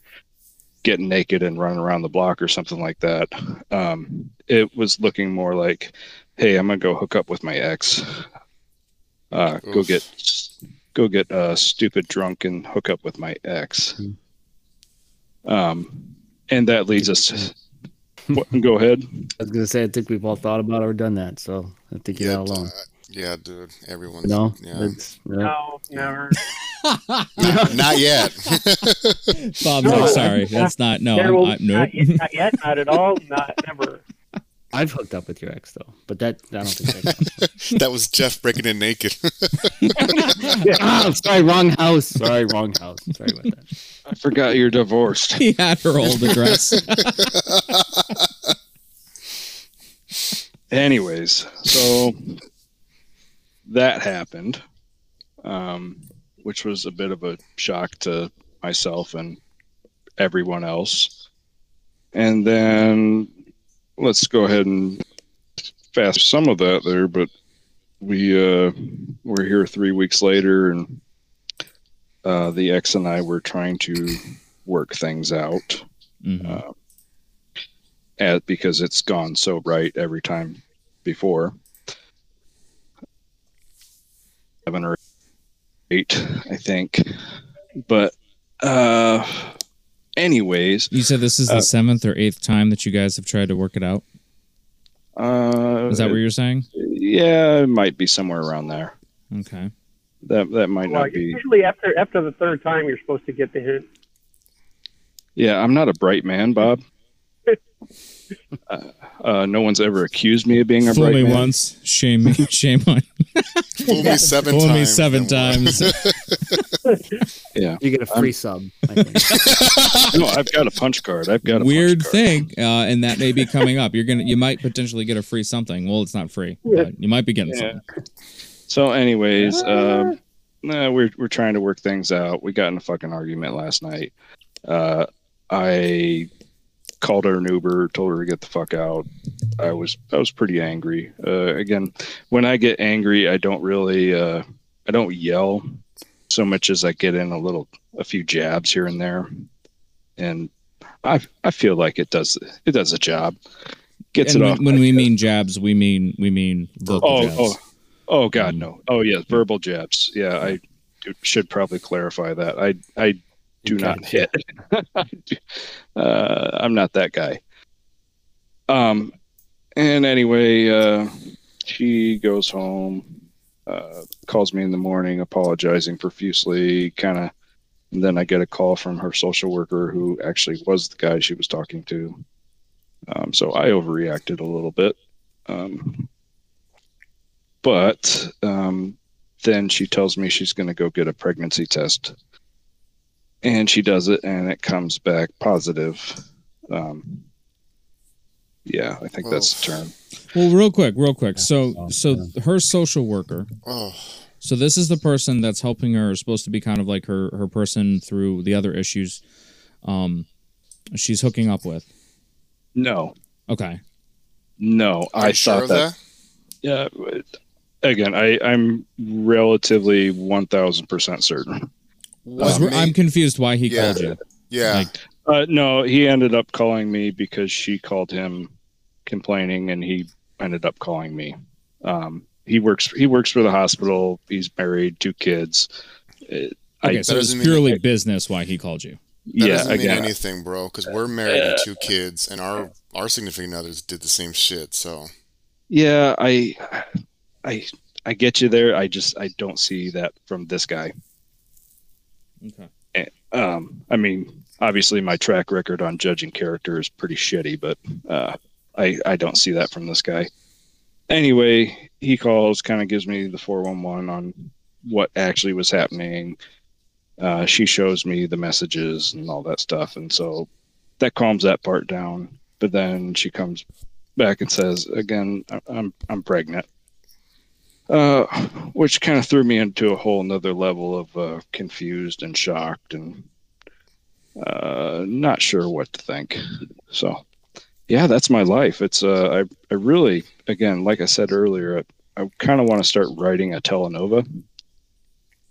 getting naked and running around the block or something like that. Um, it was looking more like, "Hey, I'm gonna go hook up with my ex. Uh, go get go get uh, stupid drunk and hook up with my ex." Um, and that leads us to. [LAUGHS] What, go ahead. I was gonna say I think we've all thought about or done that, so I think you're Yeah, not alone. Yeah, dude. Everyone's No, yeah. it's yeah. No, never. [LAUGHS] not, not yet. [LAUGHS] Bob, No, like, "Sorry, that's not no, There I'm, will- I, nope." not, yet, not yet, not at all, not never. [LAUGHS] I've hooked up with your ex though, but that I don't think that that was Jeff breaking in naked. oh, sorry, wrong house. Sorry, wrong house. Sorry about that. I forgot you're divorced. he had her old address. Anyways, so that happened, um, which was a bit of a shock to myself and everyone else. And then let's go ahead and fast some of that there, but we uh, were here three weeks later, and uh, the ex and I were trying to work things out Mhm. uh, at, because it's gone so bright every time before. Seven or eight, I think. But, uh, anyways, You said this is the Uh, seventh or eighth time that you guys have tried to work it out. uh, Is that what you're saying? yeah, it might be somewhere around there. Okay. That that might Well, not be. usually after after the third time, you're supposed to get the hint. Yeah, I'm not a bright man, Bob. Uh, uh, no one's ever accused me of being a Fool bright me man. once, shame me, [LAUGHS] shame on. Fool me seven Fool times. me seven times. [LAUGHS] Yeah, You get a free sub. I think. [LAUGHS] no, I've got a punch card. I've got a Weird punch card. thing, uh, and that may be coming up. You're gonna, you might potentially get a free something. Well, it's not free, but you might be getting Yeah. something. So, anyways, um, nah, we're we're trying to work things out. We got in a fucking argument last night. Uh, I called her an Uber, told her to get the fuck out. I was I was pretty angry. Uh, again, when I get angry, I don't really uh, I don't yell so much as I get in a little a few jabs here and there, and I I feel like it does it does a job. Gets and it when, off. when we chest. mean jabs, we mean we mean vocal Oh, jabs. oh, oh, God, Um, no. Oh, yes, verbal jabs. Yeah, I should probably clarify that. I, I do not hit. [LAUGHS] uh, I'm not that guy. Um, and anyway, uh, she goes home, uh, calls me in the morning, apologizing profusely, kind of. And then I get a call from her social worker, who actually was the guy she was talking to. Um, so I overreacted a little bit. Um, but um, then she tells me she's going to go get a pregnancy test. And she does it, and it comes back positive. Um, yeah, I think that's the term. Well, real quick, real quick. So, Oh, so her social worker. Oh, So this is the person that's helping her. Supposed to be kind of like her her person through the other issues. Um, she's hooking up with. No, Okay. no, are I you sure that. that? Yeah, again, I I'm relatively one thousand percent certain. What I'm confused why he Yeah. called you. yeah. like- Uh, no, he ended up calling me because she called him complaining, and he ended up calling me. Um, he works he works for the hospital. He's married, two kids. It, Okay, I, so it's doesn't mean- purely business why he called you. That yeah, doesn't mean again, anything, bro. Because we're married and two kids, and our our significant others did the same shit. So yeah, I, I, I get you there. I just I don't see that from this guy. Okay. Um, I mean, obviously my track record on judging character is pretty shitty, but uh, I I don't see that from this guy. Anyway, he calls, kind of gives me the four one one on what actually was happening. Uh, she shows me the messages and all that stuff, and so that calms that part down. But then she comes back and says, "Again, I'm I'm pregnant." Uh, which kind of threw me into a whole nother level of uh, confused and shocked and uh, not sure what to think. So, yeah, that's my life. It's uh, I I really again, like I said earlier, I, I kind of want to start writing a telenova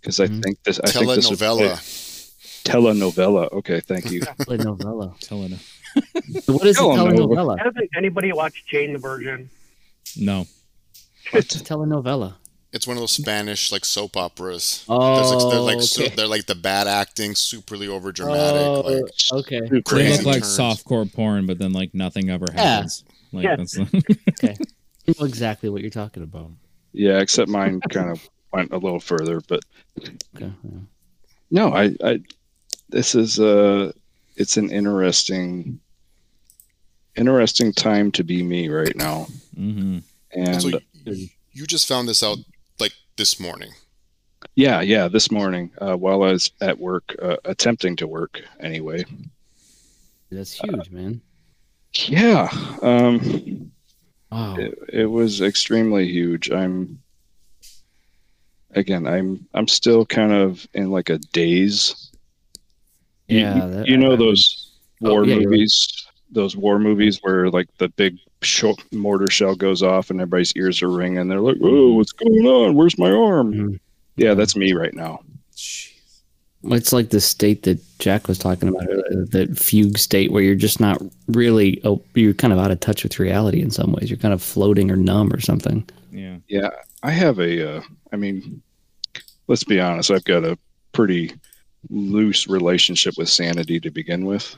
because I Mhm. think this I think this would play- telenovela. telenovela. Okay, thank you. [LAUGHS] Telenovela. [LAUGHS] Tell her. What is Telenovela. telenovela? Hasn't anybody watched Jane the Virgin? No. What's a telenovela. It's one of those Spanish like soap operas. Oh, like, they're like so, okay. they're like the bad acting, superly over dramatic. Oh, like okay. They look like turns. softcore porn, but then like nothing ever Yeah. happens. Like Yeah. that's [LAUGHS] I know exactly what you're talking about. Yeah, except mine [LAUGHS] kind of went a little further, but Okay. yeah. no, I, I this is uh it's an interesting interesting time to be me right now. hmm And so you, you just found this out like this morning. yeah, yeah, this morning uh, while I was at work, uh, attempting to work anyway. That's huge, man. Yeah, um, Wow. it, it was extremely huge. I'm again, I'm I'm still kind of in like a daze. You- Yeah, you, that- you know I- those Oh, war yeah, you're right. movies, those war movies where like the big sh- mortar shell goes off and everybody's ears are ringing. They're like, "Oh, what's going on? Where's my arm?" Mhm. Yeah, that's me right now. It's like the state that Jack was talking about, that fugue state where you're just not really, oh, you're kind of out of touch with reality in some ways. You're kind of floating or numb or something. Yeah. Yeah, I have a. Uh, I mean, let's be honest. I've got a pretty loose relationship with sanity to begin with.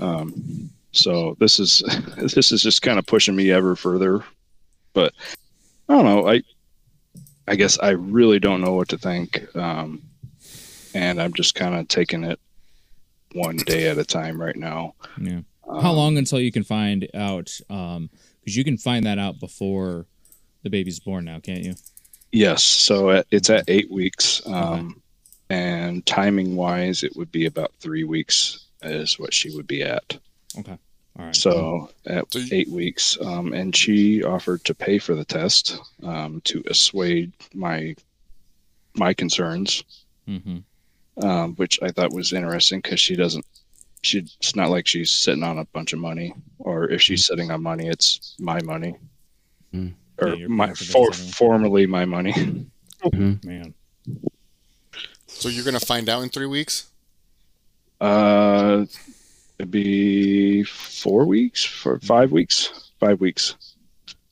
Um, so this is [LAUGHS] this is just kind of pushing me ever further. But I don't know. I I guess I really don't know what to think. Um, and I'm just kind of taking it one day at a time right now. Yeah. Um, How long until you can find out? Um, because you can find that out before the baby's born now, can't you? Yes, so at, it's at eight weeks, um, and timing wise, it would be about three weeks is what she would be at. Okay. All right. So at So you- eight weeks, um, and she offered to pay for the test um, to assuage my my concerns, hmm um, which I thought was interesting because she doesn't. She, it's not like she's sitting on a bunch of money, or if she's sitting on money, it's my money, Mm. or Yeah, my paying for the for, consideration. formerly my money. Man. So you're gonna find out in three weeks. Uh, it'd be four weeks for five weeks. Five weeks.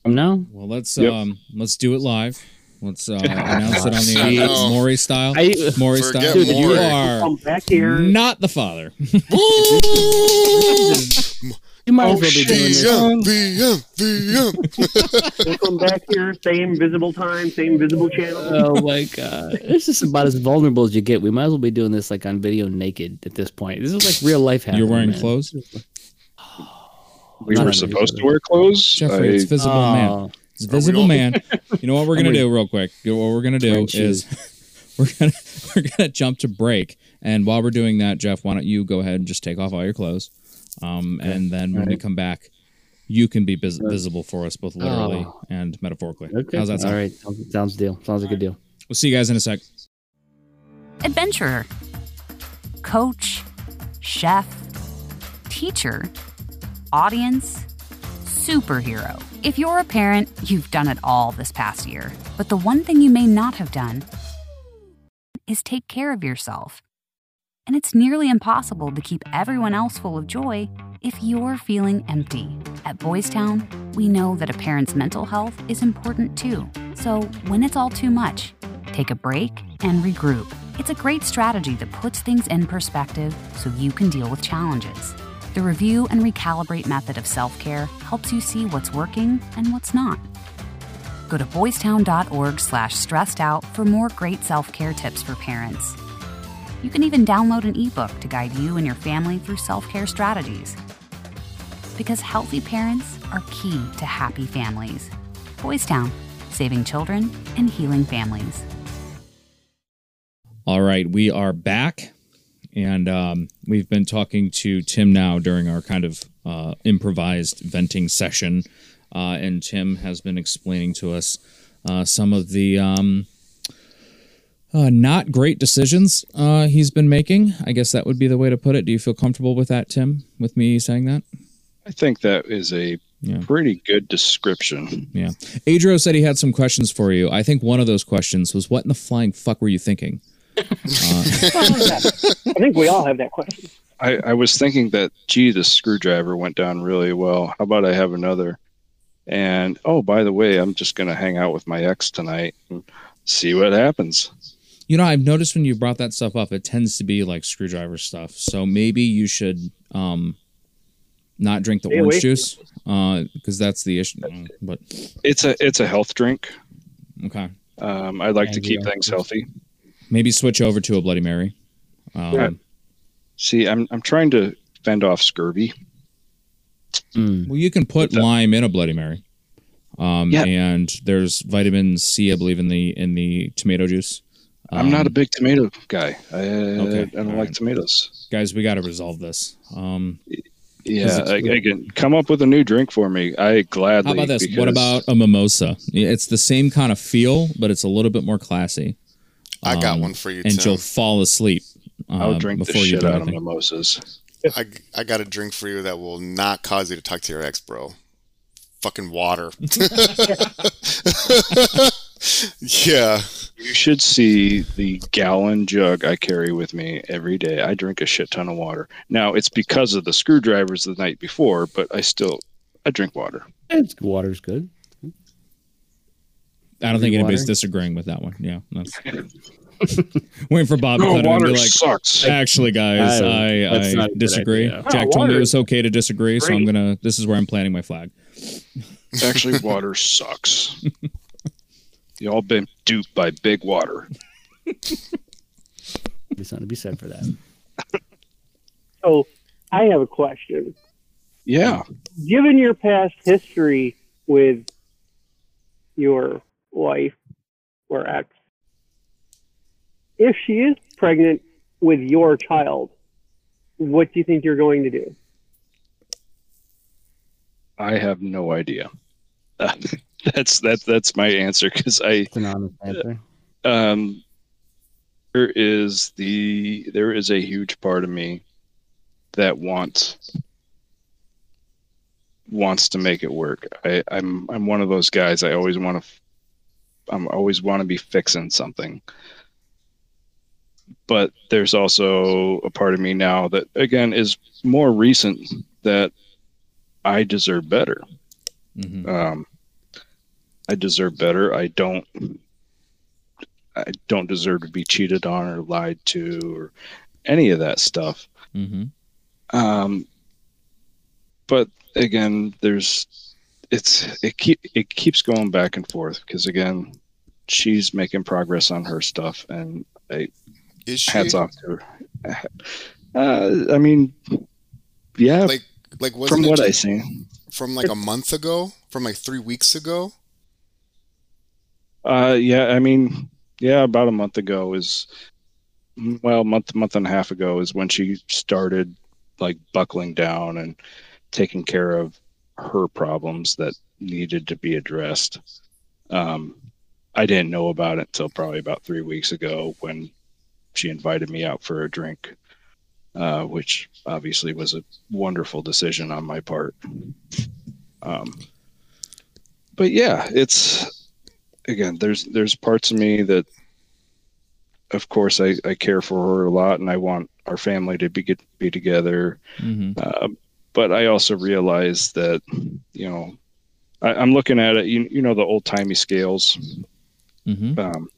From now? Well, let's Yep. um let's do it live. Let's uh, [LAUGHS] announce it on the I air. know. Maury style. I, Maury style. Dude, you Maury. are Come back here. not the father. [LAUGHS] [LAUGHS] you might Oh, as well be doing this. VM, VM, VM. We'll come back here. Same visible time. Same visible channel. Oh my god, this is about as vulnerable as you get. We might as well be doing this like on video naked at this point. This is like real life. You're wearing man. clothes, We Not were supposed to wear clothes. Jeffrey. It's I- visible man. It's visible man. You know what we're gonna [LAUGHS] I'm do real quick. What we're gonna do is [LAUGHS] we're gonna [LAUGHS] we're gonna jump to break. And while we're doing that, Jeff, why don't you go ahead and just take off all your clothes, um, and then when we come back, you can be vis- visible for us both literally Oh. and metaphorically. okay. How's that sound? All right, sounds, sounds deal. Sounds like a good deal. We'll see you guys in a sec. Adventurer, coach, chef, teacher, audience, superhero. If you're a parent, you've done it all this past year. But the one thing you may not have done is take care of yourself. And it's nearly impossible to keep everyone else full of joy if you're feeling empty. At Boys Town, we know that a parent's mental health is important too. So when it's all too much, take a break and regroup. It's a great strategy that puts things in perspective so you can deal with challenges. The review and recalibrate method of self care helps you see what's working and what's not. Go to boystown.org slash stressed out for more great self care tips for parents. You can even download an ebook to guide you and your family through self care strategies. Because healthy parents are key to happy families. Boys Town, saving children and healing families. All right, we are back, and um, we've been talking to Tim now during our kind of uh, improvised venting session, uh, and Tim has been explaining to us uh, some of the um, uh, not great decisions uh, he's been making. I guess that would be the way to put it. Do you feel comfortable with that, Tim? With me saying that? I think that is a Yeah. pretty good description. Yeah. Adro said he had some questions for you. I think one of those questions was, "What in the flying fuck were you thinking?" [LAUGHS] I think we all have that question. I, I was thinking that, gee, the screwdriver went down really well. How about I have another? And oh, by the way, I'm just going to hang out with my ex tonight and see what happens. You know, I've noticed when you brought that stuff up, it tends to be like screwdriver stuff. So maybe you should um, not drink the Stay orange away from juice because that's the issue. Mm, But It's a it's a health drink. okay, Um, I'd like to keep Antioxidants. things healthy. maybe switch over to a Bloody Mary. Um, Yeah. See, I'm I'm trying to fend off scurvy. Mm. Well, you can put What's lime in a Bloody Mary. Um, Yeah. and there's vitamin C, I believe, in the in the tomato juice. I'm not a Um, big tomato guy. I, Okay, I don't all like right. tomatoes. guys. We got to resolve this. Um, Yeah, it's- I, again, come up with a new drink for me. I gladly. how about this? What about a mimosa? It's the same kind of feel, but it's a little bit more classy. I got Um, one for you, and Tim. you'll fall asleep. I'll uh, drink the before you shit do out of mimosas. I, I got a drink for you that will not cause you to talk to your ex, bro. Fucking water. [LAUGHS] [LAUGHS] yeah. You should see the gallon jug I carry with me every day. I drink a shit ton of water. Now it's because of the screwdrivers the night before, but I still I drink water. It's, water's good. I don't think Water? anybody's disagreeing with that one. Yeah, that's [LAUGHS] waiting for Bob to No, cut in and water be like, sucks. actually, guys, I- I, that's not I a good disagree. Jack Oh, told me it was okay to disagree, so I'm gonna. This is where I'm planting my flag. Actually, [LAUGHS] water sucks. Y'all been duped by big water. There's something to be said for that. [LAUGHS] So I have a question. Yeah. Given your past history with your wife or ex, if she is pregnant with your child, what do you think you're going to do? I have no idea. [LAUGHS] that's that's that's my answer because I It's an honest answer. um there is the there is a huge part of me that wants wants to make it work. I, I'm I'm one of those guys. I always want to. I'm always want to be fixing something. But there's also a part of me now that again is more recent that I deserve better hmm um, I deserve better. I don't I don't deserve to be cheated on or lied to or any of that stuff. Mm-hmm. Um, but again, there's it's it keep it keeps going back and forth because again, she's making progress on her stuff, and I Is she hats off to her. Uh, I mean, yeah, like like wasn't from it what I just see. from like a month ago? From like three weeks ago? Uh, yeah, I mean, yeah, about a month ago is, well, month month and a half ago is when she started like buckling down and taking care of her problems that needed to be addressed. Um, I didn't know about it until probably about three weeks ago when she invited me out for a drink, uh, which obviously was a wonderful decision on my part. Um, but yeah, it's again, there's there's parts of me that, of course, I, I care for her a lot, and I want our family to be get, be together. Mm-hmm. Uh, but I also realize that, you know, I, I'm looking at it. You you know the old timey scales. Mm-hmm. Um,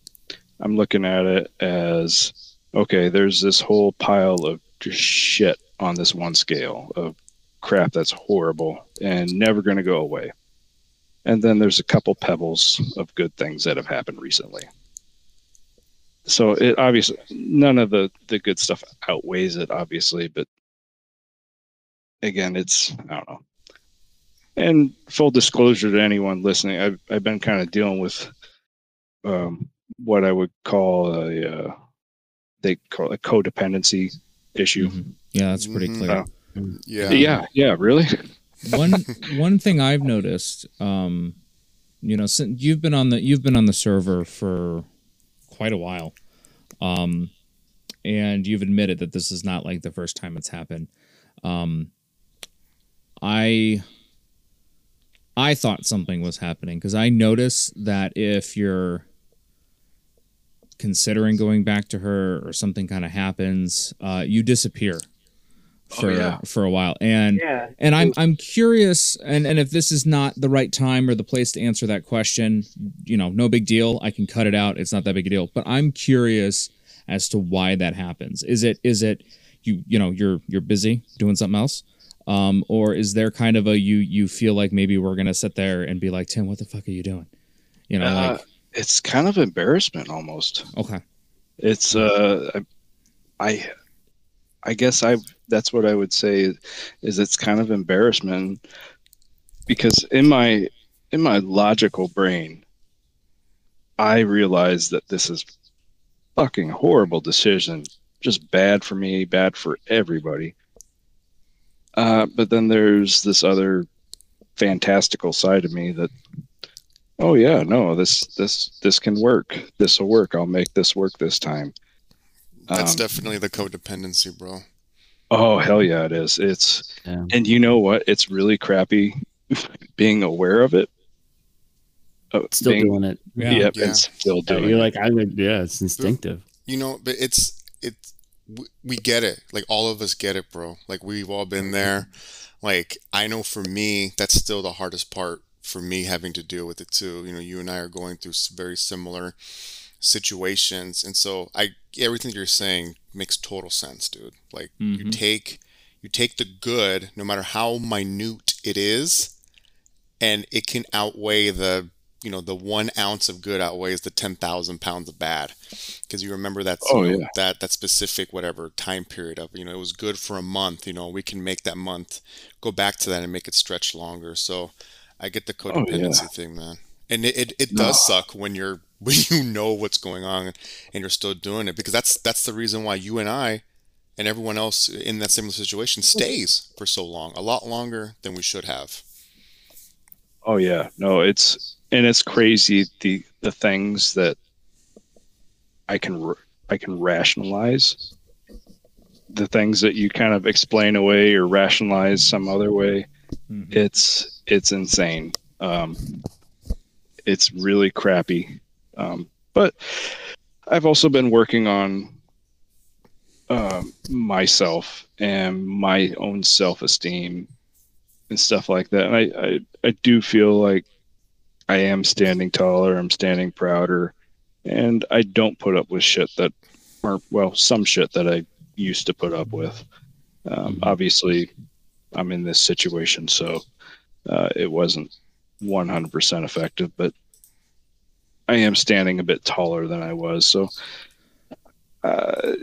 I'm looking at it as okay. There's this whole pile of just shit on this one scale of crap that's horrible and never going to go away. And then there's a couple pebbles of good things that have happened recently. So it obviously none of the the good stuff outweighs it, obviously, but again, it's I don't know. And full disclosure to anyone listening, I've I've been kind of dealing with um, what I would call a uh, they call a codependency issue. Mhm. Yeah, that's pretty Mhm. clear. Yeah. Yeah, yeah, really. One one thing I've noticed, um, you know, since you've been on the you've been on the server for quite a while, um, and you've admitted that this is not like the first time it's happened. Um, I I thought something was happening because I noticed that if you're considering going back to her or something kind of happens, uh, you disappear for yeah. for a while, and Yeah. and I'm I'm curious, and and if this is not the right time or the place to answer that question, you know, no big deal. I can cut it out. It's not that big a deal. But I'm curious as to why that happens. Is it is it you you know you're you're busy doing something else, um, or is there kind of a you you feel like maybe we're gonna sit there and be like Tim, what the fuck are you doing? You know, Uh, like it's kind of embarrassment almost. okay, It's uh, I, I, I guess I that's what I would say is it's kind of embarrassment because in my in my logical brain, I realize that this is fucking horrible decision, just bad for me, bad for everybody. Uh, but then there's this other fantastical side of me that oh yeah no this this this can work. This will work. I'll make this work this time That's Um, definitely the codependency, bro. oh hell yeah it is it's Yeah. and you know what it's really crappy [LAUGHS] being aware of it Uh, Still being- doing it. Yeah. yep Yeah. and still Yeah, doing You're it. like, I would, yeah, it's instinctive. You know, but it's it's we- we get it. Like all of us get it, bro. Like we've all been there. Like I know for me, that's still the hardest part for me having to deal with it too. You know, you and I are going through very similar situations, and so I everything you're saying makes total sense, dude. Like you Mhm. take you take the good, no matter how minute it is, and it can outweigh the you know the one ounce of good outweighs the 10,000 pounds of bad because you remember that Oh, you know, yeah. that that specific whatever time period of you know it was good for a month you know we can make that month go back to that and make it stretch longer so i get the Oh, yeah. codependency thing man and it, it, it does suck when you're [LAUGHS] when you know what's going on and you're still doing it because that's that's the reason why you and i and everyone else in that similar situation stays for so long a lot longer than we should have Oh yeah, no, it's and it's crazy the the things that I can r- I can rationalize, the things that you kind of explain away or rationalize some other way. Mhm. It's it's insane. Um, it's really crappy. Um, but I've also been working on um, myself and my own self esteem and stuff like that. And I, I, I do feel like I am standing taller. I'm standing prouder. and I don't put up with shit that, or well, some shit that I used to put up with. Um, obviously, I'm in this situation, so uh, it wasn't 100% effective, but I am standing a bit taller than I was, so uh,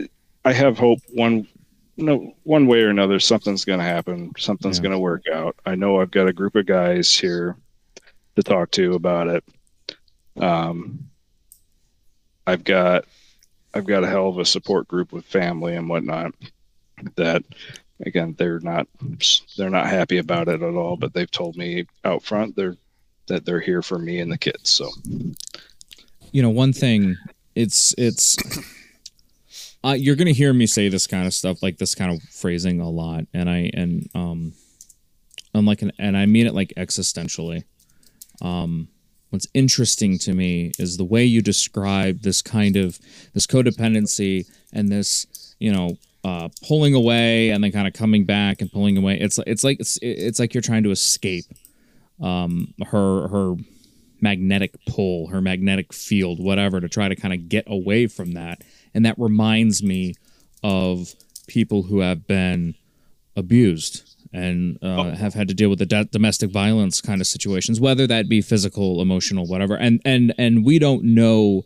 I have hope one no one way or another something's going to happen. Something's Yeah. going to work out. I know i've got a group of guys here to talk to about it. Um i've got i've got a hell of a support group with family and whatnot that again they're not they're not happy about it at all but they've told me out front they're that they're here for me and the kids so you know one thing it's it's uh, you're gonna hear me say this kind of stuff like this kind of phrasing a lot and i and um i'm like an, and i mean it like existentially. Um what's interesting to me is the way you describe this kind of this codependency and this you know uh pulling away and then kind of coming back and pulling away. It's it's like it's it's like you're trying to escape um her her magnetic pull, her magnetic field, whatever, to try to kind of get away from that. And that reminds me of people who have been abused and uh, have had to deal with the do- domestic violence kind of situations, whether that be physical, emotional, whatever. And and and we don't know,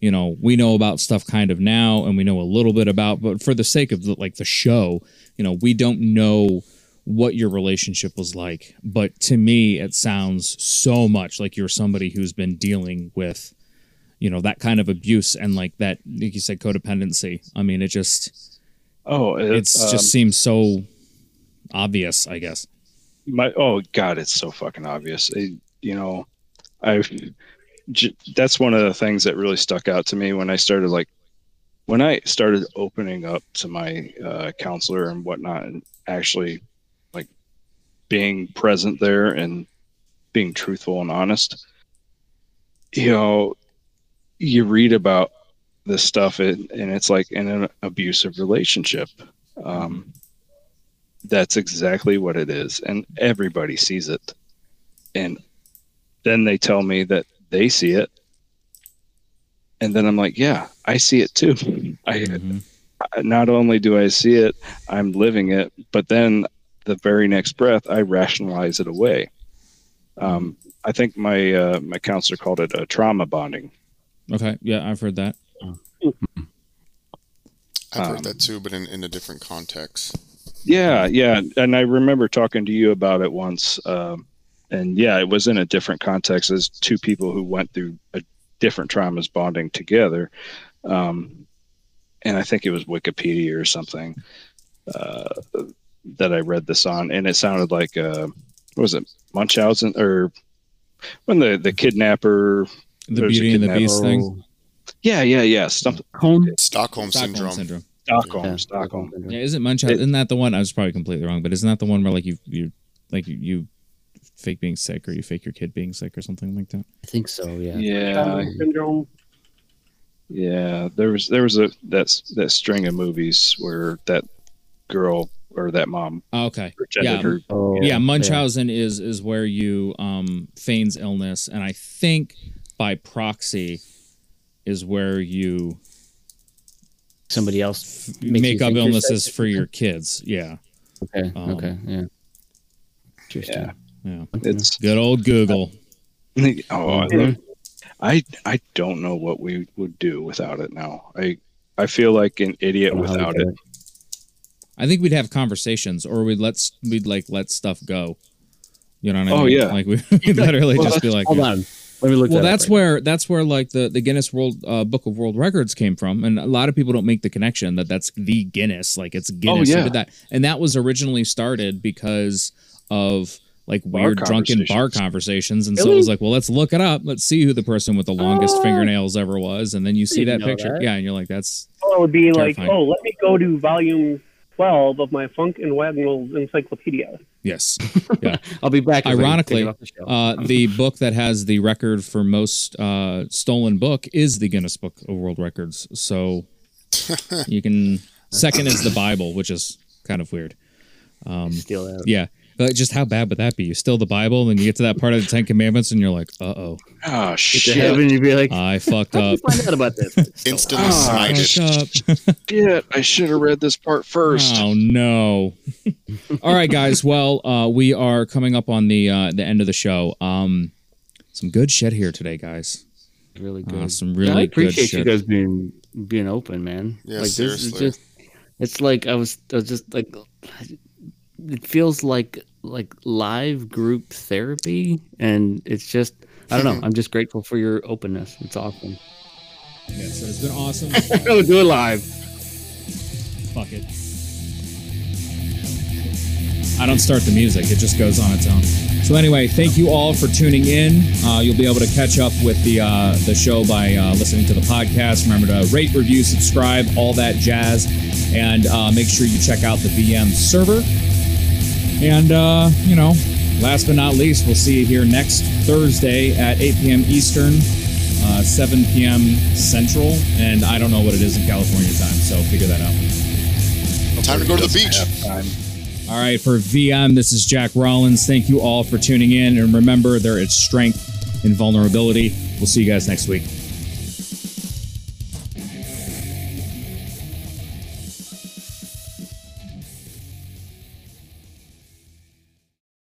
you know, we know about stuff kind of now, and we know a little bit about, but for the sake of the, like the show, you know, we don't know what your relationship was like. But to me, it sounds so much like you're somebody who's been dealing with, you know, that kind of abuse and like that, like you said, codependency. I mean, it just, oh it's um, just seems so obvious, I guess. my oh god it's so fucking obvious It- you know i j- that's one of the things that really stuck out to me when i started like when i started opening up to my uh, counselor and whatnot and actually being present there and being truthful and honest. You know you read about this stuff and, and it's like in an abusive relationship. Um, that's exactly what it is and everybody sees it. And then they tell me that they see it. And then i'm like yeah i see it too. [LAUGHS] I Mhm. not only do i see it i'm living it but then the very next breath i rationalize it away um, i think my uh, my counselor called it a trauma bonding Okay. Yeah, I've heard that. I've Um, heard that too, but in, in a different context. Yeah, yeah, and I remember talking to you about it once, um, and yeah, it was in a different context as two people who went through a different traumas bonding together, um, and I think it was Wikipedia or something uh, that I read this on, and it sounded like uh, what was it Munchausen or when the the kidnapper? The There's a Beauty and the. Beast thing. Yeah, yeah, yeah, stuff. Stockholm, Stockholm syndrome. Stockholm, Yeah. Stockholm. Yeah, isn't Munchausen? It- isn't that the one? I was probably completely wrong, but isn't that the one where like you you like you, you fake being sick or you fake your kid being sick or something like that? I think so. Yeah. Yeah, Stockholm syndrome. Yeah, there was there was a that that string of movies where that girl or that mom Oh, okay. Yeah. her. Oh, yeah, Munchausen is is where you um feigns illness, and I think by proxy is where you Somebody else makes make up illnesses sick. for your kids. Yeah, Okay. um, okay. Yeah. Interesting. Yeah, yeah. it's Good old Google. [LAUGHS] oh, I, Mhm. I I don't know what we would do without it now. I I feel like an idiot Don't know how we without do it. I think we'd have conversations, or we'd let s- we'd like let stuff go. You know what I Oh, mean? yeah. like we [LAUGHS] would literally Well, just be like, Hold on. Let me look. well that that's up right where that's where like the the guinness world uh, book of world records came from and a lot of people don't make the connection that that's the guinness like it's guinness who yeah. that and that was originally started because of like Bar weird drunken bar conversations. conversations and so it was like well let's look it up let's see who the person with the longest Oh. fingernails ever was and then you see that picture that. yeah and you're like that's Oh, it would be like, oh, let me go to volume 12 of my Funk and Wagnalls Encyclopedia. yes [LAUGHS] there. I'll be back. if I can Ironically, take it off the uh, the book that has the record for most uh, stolen book is the Guinness Book of World Records. So [LAUGHS] you can second is the Bible, which is kind of weird. Steal that. Yeah, But just how bad would that be? You steal the Bible, and then you get to that part of the Ten Commandments, and you're like, "Uh oh, Oh Get to shit! heaven, you'd be like, I fucked how up." did you find out about this? [LAUGHS] Instantly Ah, smited. Fucked up. Shit! I should have read this part first. Oh no! [LAUGHS] All right, guys. Well, uh, we are coming up on the uh, the end of the show. Um, some good shit here today, guys. really Uh, good. some Yeah, really I good appreciate you shit. guys being being open, man. Yeah, like this is seriously. just it's like I was I was just like it feels like like live group therapy and it's just I don't know. [LAUGHS] I'm just grateful for your openness. It's awesome. Yeah, so it's been awesome. [LAUGHS] oh, do it live. Fuck it. I don't start the music; it just goes on its own. So anyway, thank you all for tuning in. Uh, you'll be able to catch up with the uh, the show by uh, listening to the podcast. Remember to rate, review, subscribe, all that jazz, and uh, make sure you check out the VM server. And uh, you know, last but not least, we'll see you here next Thursday at 8 p.m. Eastern, uh, 7 p.m. Central, and I don't know what it is in California time, so figure that out. Time to go to the beach. All right, for VM, this is Jack Rollins. Thank you all for tuning in. And remember, there is strength in vulnerability. We'll see you guys next week.